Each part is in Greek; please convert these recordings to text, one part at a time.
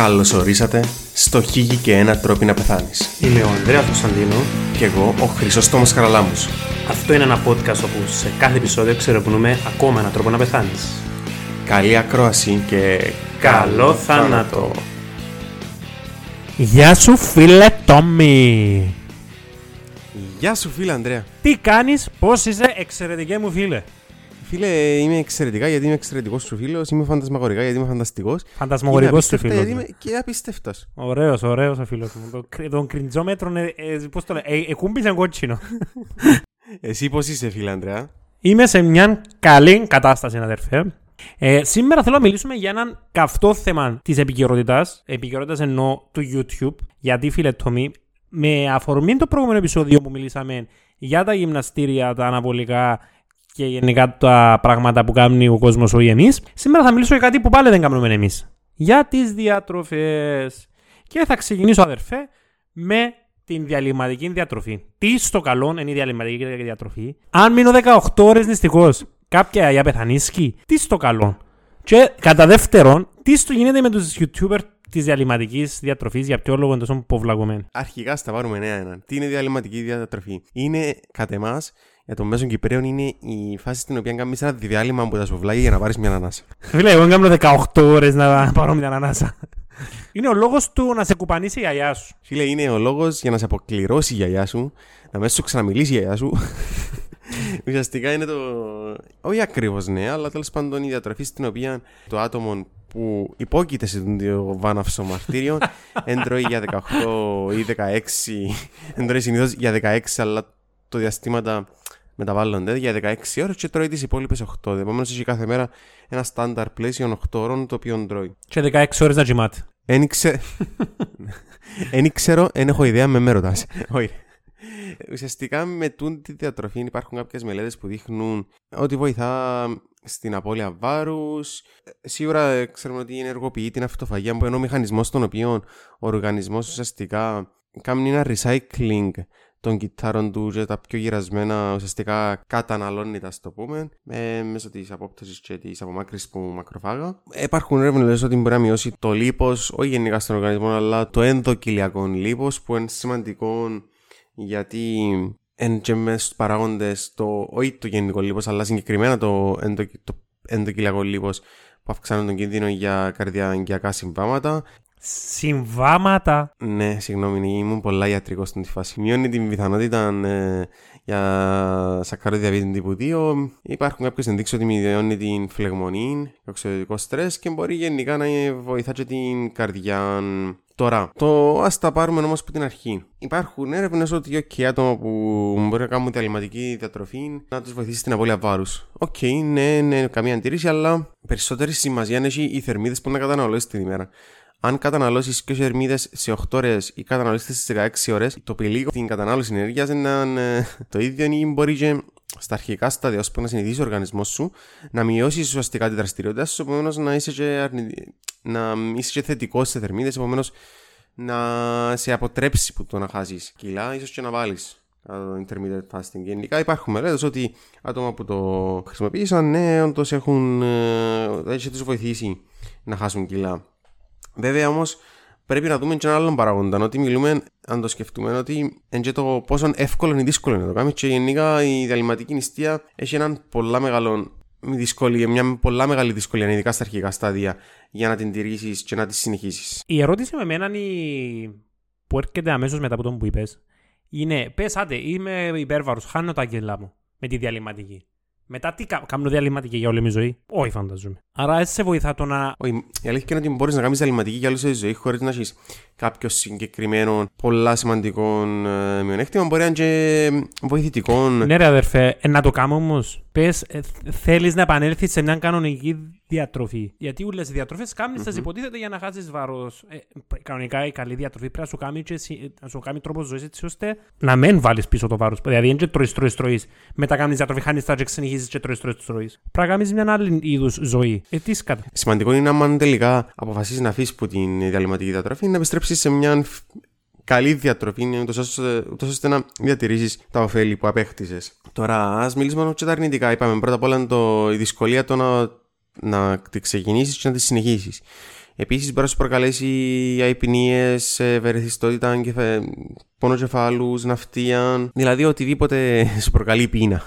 Καλώς ορίσατε στο Χίγη και ένα τρόπο να πεθάνεις. Είμαι ο Ανδρέας Κωνσταντίνο. Και εγώ ο Χρυσόστομος Χαραλάμους. Αυτό είναι ένα podcast όπου σε κάθε επεισόδιο ξερευνούμε ακόμα έναν τρόπο να πεθάνεις. Καλή ακρόαση και Καλό θάνατο! Γεια σου φίλε Τόμι! Γεια σου φίλε Ανδρέα. Τι κάνεις, πώς είσαι, εξαιρετικέ μου φίλε. Φίλε, είμαι εξαιρετικά γιατί είμαι εξαιρετικός σου φίλος. Είμαι φαντασμαγορικά γιατί είμαι φανταστικός. Φαντασμαγορικό σου φίλος. γιατί είμαι και απίστευτος. Ωραίος, ωραίος ο φίλος μου. Το, τον κριντζόμετρο, ε, ε, πώς το λέει, ε, εκούμπησε κότσινο. Εσύ πώς είσαι, φίλε Ανδρέα; Είμαι σε μια καλή κατάσταση, αδερφέ. Ε, σήμερα θέλω να μιλήσουμε για έναν καυτό θέμα της επικαιρότητας. Επικαιρότητας εννοώ του YouTube. Γιατί, φίλε Τόμι, με αφορμή το προηγούμενο επεισόδιο που μιλήσαμε για τα γυμναστήρια, τα αναπολικά και γενικά τα πράγματα που κάνει ο κόσμος όχι εμεί, σήμερα θα μιλήσω για κάτι που πάλι δεν κάνουμε εμείς. Για τις διατροφές. Και θα ξεκινήσω, αδερφέ, με την διαλυματική διατροφή. Τι στο καλό είναι η διαλυματική διατροφή; Αν μείνω 18 ώρες νηστικό, κάποια για πεθανίσκη, τι στο καλό. Και κατά δεύτερον, τι στο γίνεται με τους YouTubers της διαλυματικής διατροφής, για ποιο λόγο είναι τόσο ποβλαγωμένοι. Αρχικά στα πάρουμε νέα έναν. Τι είναι διαλυματική διατροφή; Είναι κατά εμάς για τον μέσο Κυπρέων είναι η φάση στην οποία κάνεις ένα διάλειμμα από τα σουβλάκια για να πάρεις μια ανάσα. Φίλε, εγώ κάνω 18 ώρες να πάρω μια ανάσα. είναι ο λόγος του να σε κουπανίσει η γιαγιά σου. Φίλε, είναι ο λόγος για να σε αποκληρώσει η γιαγιά σου, να μέσα σου ξαναμιλήσει η γιαγιά σου. Ουσιαστικά είναι το. Όχι ακριβώς ναι, αλλά τέλος πάντων η διατροφή στην οποία το άτομο που υπόκειται σε το βάναυσο μαρτύριο έντρωει για 18 ή 16. Έντρωει συνήθως για 16, αλλά το διαστήματα μεταβάλλονται για 16 ώρες και τρώει τις υπόλοιπες 8. Επομένως έχει κάθε μέρα ένα στάνταρ πλαίσιο 8 ώρων το οποίο τρώει. Και 16 ώρες να τζιμάται. Εν ξέρω, δεν έχω ιδέα με με ρωτάς. Όχι. Ουσιαστικά με τούν τη διατροφή υπάρχουν κάποιες μελέτες που δείχνουν ότι βοηθά στην απώλεια βάρους. Σίγουρα ξέρουμε ότι ενεργοποιεί την αυτοφαγία που είναι ο μηχανισμός στον οποίο ο οργανισμός ουσιαστικά κάνει ένα recycling των κιτάρων του και τα πιο γυρασμένα ουσιαστικά καταναλώνει τα το πούμε ε, μέσω της απόπτωσης και της απομάκρυσης που μακροφάγα. Υπάρχουν έρευνες ότι μπορεί να μειώσει το λίπος, όχι γενικά στον οργανισμό, αλλά το ενδοκυλιακό λίπος που είναι σημαντικό γιατί εν και μες στους παράγοντες το, όχι το γενικό λίπος αλλά συγκεκριμένα το, ενδο, το ενδοκυλιακό λίπος που αυξάνουν τον κίνδυνο για καρδιαγγειακά συμβάματα Συμβάματα. Ναι, συγγνώμη, ήμουν πολλά ιατρικός στην φάση. Μειώνει την πιθανότητα ε, για σακχαροδιαβήτη τύπου 2. Υπάρχουν κάποιες ενδείξεις ότι μειώνει την φλεγμονή, το οξειδωτικό στρες και μπορεί γενικά να βοηθά και την καρδιά. Τώρα, το ας τα πάρουμε όμως από την αρχή. Υπάρχουν έρευνες ότι okay, άτομα που μπορεί να κάνουν διαλειμματική διατροφή να τους βοηθήσει στην απώλεια βάρους. Ok, okay, ναι, ναι, καμία αντίρρηση, αλλά περισσότερη σημασία έχει οι θερμίδες που να καταναλώσεις την ημέρα αν καταναλώσεις και θερμίδε σε 8 ώρες ή καταναλώσεις σε 16 ώρες, το πηλίγο την κατανάλωση ενέργειας είναι ε, το ίδιο ή μπορεί και στα αρχικά στάδια, ώσπου να συνηθίσει ο οργανισμός σου, να μειώσεις ουσιαστικά τη δραστηριότητα σου, επομένως να είσαι και, αρνη... να είσαι και θετικός σε θερμίδες, επομένως να σε αποτρέψει που το να χάσεις κιλά, ίσως και να βάλεις το intermittent fasting. Γενικά υπάρχουν μελέτες ότι άτομα που το χρησιμοποίησαν, ναι, όντως έχουν. Ε, έχει τους βοηθήσει να χάσουν κιλά. Βέβαια όμως πρέπει να δούμε και έναν άλλον παράγοντα. Ότι μιλούμε, αν το σκεφτούμε, ότι είναι το πόσο εύκολο ή δύσκολο είναι να το κάνουμε. Και γενικά η διαλυματική νηστεία έχει έναν πολλά μεγάλο δυσκολία, μια πολλά μεγάλη δυσκολία, ειδικά στα αρχικά στάδια, για να την τηρήσεις και να τη συνεχίσεις. Η ερώτηση με εμένα είναι που έρχεται αμέσως μετά από τον που είπες, είναι πες, άντε, είμαι υπέρβαρος, χάνω τα αγγελά μου με τη διαλυματική. Μετά τι κάνω διαλυματική για όλη mi ζωή; Όχι, φανταζόμαι. Άρα έτσι σε βοηθά το να. Όχι, η αλήθεια είναι ότι μπορείς να κάνεις διαλυματική για όλη τη ζωή χωρίς να έχεις κάποιο συγκεκριμένο πολλά σημαντικό ε, μειονέκτημα. Μπορεί να είναι και βοηθητικό. Ναι, ρε αδερφέ, ε, να το κάνω όμως. Πες, ε, θέλεις να επανέλθεις σε μια κανονική διατροφή. Γιατί όλε οι διατροφές κάνεις, mm-hmm. υποτίθεται για να χάσεις βάρος. Ε, κανονικά η καλή διατροφή πρέπει να σου κάνει, και, να σου κάνει τρόπος ζωής έτσι ώστε να μην βάλεις πίσω το βάρος. Δηλαδή, δεν είναι τρώεις, τρώεις, τρώεις. Μετά κάνεις διατροφή, χάνεις τα και συνεχίζεις και τρώεις, τρώεις, τρώεις. Πρέπει να κάνεις μια άλλη είδους ζωή. Ε, τι σκάτα. Σημαντικό είναι αν τελικά αποφασίσεις να αφήσεις από την διαλυματική διατροφή να επιστρέψεις σε μια καλή διατροφή, ούτως ώστε να διατηρήσεις τα ωφέλη που απέκτησες. Τώρα, ας μιλήσουμε και τα αρνητικά. Είπαμε πρώτα απ' όλα το, η δυσκολία το να, να τη ξεκινήσεις και να τη συνεχίσεις. Επίσης μπορεί να σου προκαλέσει αϊπνίες, βερεθιστότητα, κεφε... πόνο κεφάλου, ναυτία. Δηλαδή οτιδήποτε σου προκαλεί πείνα.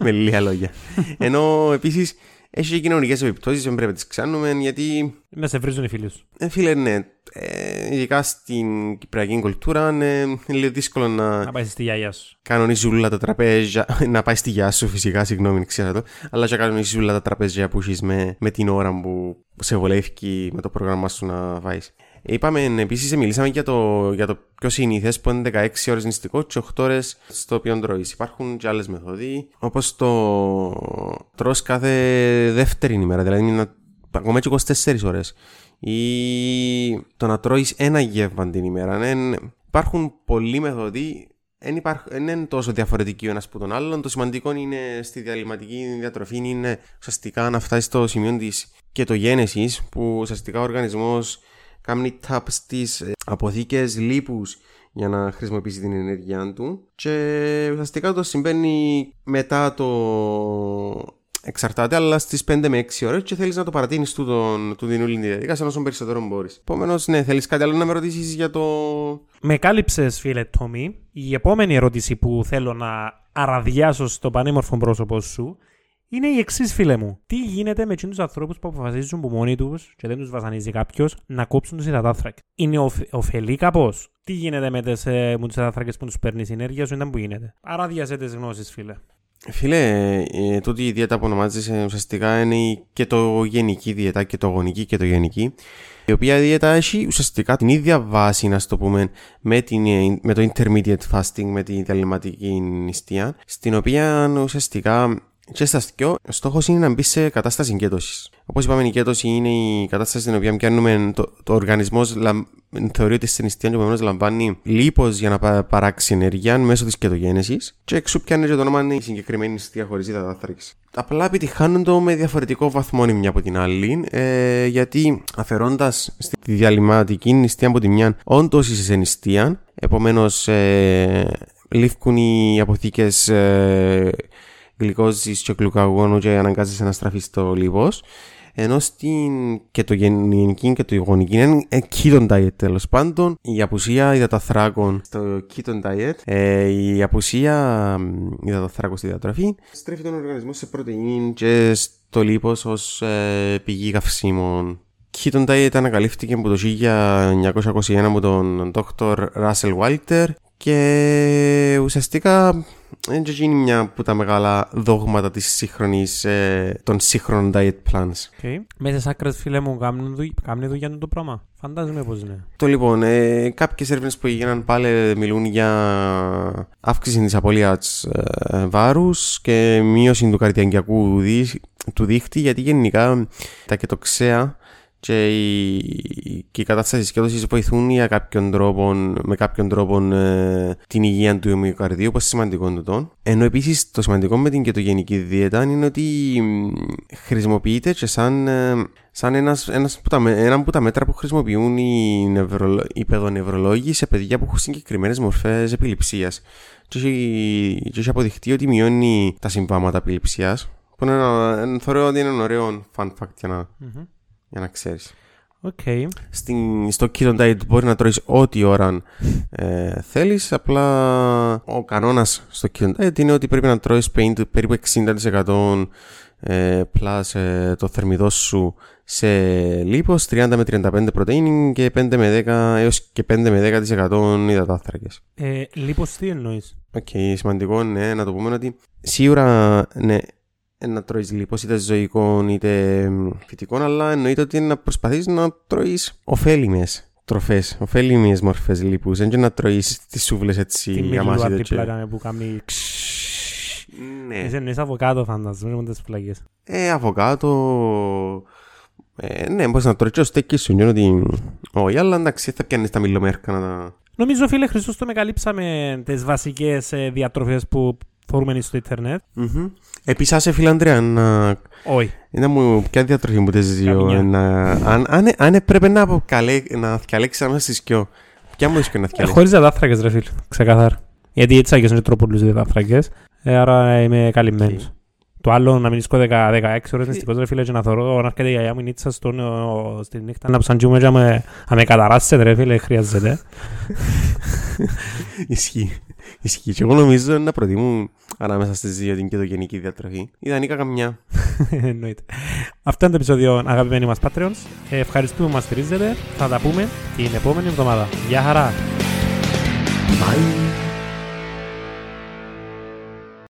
Με λίγα λόγια. Ενώ επίσης έχει και κοινωνικές επιπτώσεις, δεν πρέπει να τις ξέρουμε γιατί. Να σε βρίζουν οι φίλοι σου. Ε, φίλε, ναι. Ε, ειδικά στην κυπριακή κουλτούρα ναι, είναι λίγο δύσκολο να. Να πάει στη γιαγιά σου. Κανονίζει όλα τα τραπέζια. να πάει στη γιαγιά σου, φυσικά, συγγνώμη, ξέρω το. Αλλά και κανονίζει όλα τα τραπέζια που έχεις με, με την ώρα που σε βολεύει με το πρόγραμμα σου να βάει. Είπαμε επίσης, μιλήσαμε για το, για το πιο συνήθε που είναι 16 ώρες νηστικό και 8 ώρες στο οποίο τρώει. Υπάρχουν και άλλες μεθοδοί, όπως το τρώ κάθε δεύτερη ημέρα, δηλαδή να, ακόμα και 24 ώρες. Ή το να τρώεις ένα γεύμα την ημέρα. Ναι, ναι. υπάρχουν πολλοί μεθοδοί δεν, υπάρχ, είναι τόσο διαφορετική ο ένας από τον άλλον. Το σημαντικό είναι στη διαλυματική διατροφή είναι ουσιαστικά να φτάσεις στο σημείο της και το γένεση, που ουσιαστικά ο οργανισμός κάνει tap στις ε, αποθήκες λίπους για να χρησιμοποιήσει την ενέργειά του και ουσιαστικά το συμβαίνει μετά το εξαρτάται, αλλά στις 5 με 6 ώρες και θέλεις να το παρατείνεις του, τον, του την όλη διαδικασία όσο περισσότερο μπορείς. Επομένως, ναι, θέλεις κάτι άλλο να με ρωτήσεις για το. Με κάλυψες, φίλε Τόμι. Η επόμενη ερώτηση που θέλω να αραδιάσω στο πανέμορφο πρόσωπό σου είναι η εξής, φίλε μου. Τι γίνεται με τους ανθρώπους που αποφασίζουν που μόνοι τους και δεν τους βασανίζει κάποιος να κόψουν τους υδατάθρακε. Είναι οφ, ωφελή κάπως; Τι γίνεται με τι ε, υδατάθρακε που τους παίρνεις συνέργεια σου, ήταν που γίνεται; Άρα διασέ τις γνώσεις, φίλε. Φίλε, ε, τούτη η δίαιτα που ονομάζεσαι ουσιαστικά είναι και το γενική δίαιτα και το γονική και το γενική. Η οποία δίαιτα έχει ουσιαστικά την ίδια βάση, να το πούμε, με, την, με το intermediate fasting, με την διαλυματική νηστεία, στην οποία ουσιαστικά και στα στοιχείο, ο στόχος είναι να μπεις σε κατάσταση κέτωση. Όπως είπαμε, η κέτωση είναι η κατάσταση στην οποία πιάνουμε το, το οργανισμός θεωρεί ότι στην νηστεία και επομένως λαμβάνει λίπος για να παράξει ενέργεια μέσω της κετογένεσης και εξού πιάνει και το όνομα η συγκεκριμένη νηστεία χωρίς υδατάθρακε. Απλά επιτυχάνουν το με διαφορετικό βαθμό η μια από την άλλη, ε, γιατί αφαιρώντας στη διαλυματική νηστεία από τη μια, όντως είσαι σε νηστεία, επομένως ε, λήφκουν οι αποθήκες. Ε, γλυκόζης και γλουκαγόνου και αναγκάζεσαι να στραφείς στο λίπος ενώ στην και το γενική και το γονική είναι keto diet τέλος πάντων. Η απουσία υδαταθράκων στο keto diet, ε, η απουσία υδαταθράκων στη διατροφή στρέφει τον οργανισμό σε πρωτεΐνη και στο λίπος ως ε, πηγή καυσίμων. Keto diet ανακαλύφθηκε από το 1921 από τον Dr. Russell Walter και ουσιαστικά είναι γίνει μια από τα μεγάλα δόγματα της σύγχρονης, ε, των σύγχρονων diet plans. Okay. Μέσα σε άκρες φίλε μου κάνουν δουλειά το πράγμα. Φαντάζομαι πως είναι. Το λοιπόν, ε, κάποιες έρευνες που έγιναν πάλι μιλούν για αύξηση της απώλειας ε, βάρους και μείωση του καρδιαγκιακού του δίχτυ γιατί γενικά τα κετοξέα και η, και η κατάσταση σκέτωση βοηθούν για κάποιον τρόπο, με κάποιον τρόπο ε, την υγεία του μυοκαρδίου, όπως σημαντικό είναι το. Ενώ επίσης το σημαντικό με την κετογενική δίαιτα είναι ότι χρησιμοποιείται και σαν, ε, σαν ένας, ένας που τα, ένα από τα μέτρα που χρησιμοποιούν οι, νευρολο, οι παιδονευρολόγοι σε παιδιά που έχουν συγκεκριμένες μορφές επιληψίας. Και έχει, και έχει αποδειχτεί ότι μειώνει τα συμβάματα επιληψίας. Που είναι ένα, θεωρώ ότι είναι ένα ωραίο fun fact για να. Mm-hmm για να ξέρεις. Okay. στο keto diet μπορεί να τρώεις ό,τι ώρα ε, θέλεις απλά ο κανόνας στο keto diet είναι ότι πρέπει να τρώεις περίπου 60% ε, plus ε, το θερμιδό σου σε λίπος 30 με 35 πρωτεΐνη και 5 με 10 έως και 5 με 10% υδατάθρακες ε, Λίπος τι εννοείς; Οκ, okay, σημαντικό είναι να το πούμε ότι σίγουρα ναι, να τρώεις λίπος είτε ζωικών είτε φυτικών, αλλά εννοείται ότι είναι να προσπαθείς να τρώεις ωφέλιμες τροφές, ωφέλιμες μορφές λίπους. Δεν είναι να τρώεις τις σούβλες έτσι για μας. Τι πλάκα που κάνει. Ναι. Εσύ εννοείς αβοκάτο φαντάζομαι με τις πλάκες. Ε, αβοκάτο... Ε, ναι, μπορείς να τρώεις και ο στέκι σου, νιώνω ότι... Όχι, αλλά εντάξει, θα πιάνεις τα μιλομέρκα να τα... Νομίζω, φίλε Χριστός, το μεγαλύψαμε τις βασικές ε, διατροφές που φορούμε στο ίντερνετ. Mm-hmm. Επίσης, άσε φίλε Ανδρέα, να... Όχι. Είναι μου ποια διατροφή μου τις δύο. Να... Αν, αν, αν έπρεπε να, αποκαλέ... να θυκαλέξεις ανάμεσα στις δυο, ποια μου είσαι να θυκαλέξεις. Χωρίς δάφραγες ρε φίλε, ξεκαθάρα. Γιατί έτσι άγιες είναι τρόπο πολλούς δάφραγες, ε, άρα είμαι καλυμμένος. Το άλλο να μην βρίσκω 16 ώρες νηστικός ρε φίλε και να θωρώ να έρχεται η γιαγιά μου η νίτσα στον, ο, στη νύχτα να ψαντζούμε και να με, να με καταράσσετε ρε φίλε, χρειάζεται. Ισχύει. Ισχύει. Και εγώ νομίζω να προτιμούν ανάμεσα στις δύο την κετογενική διατροφή. Ιδανικά καμιά. Εννοείται. Αυτό είναι το επεισόδιο αγαπημένοι μας Patreons. Ε, ευχαριστούμε που μας στηρίζετε. Θα τα πούμε την επόμενη εβδομάδα. Γεια χαρά. Bye.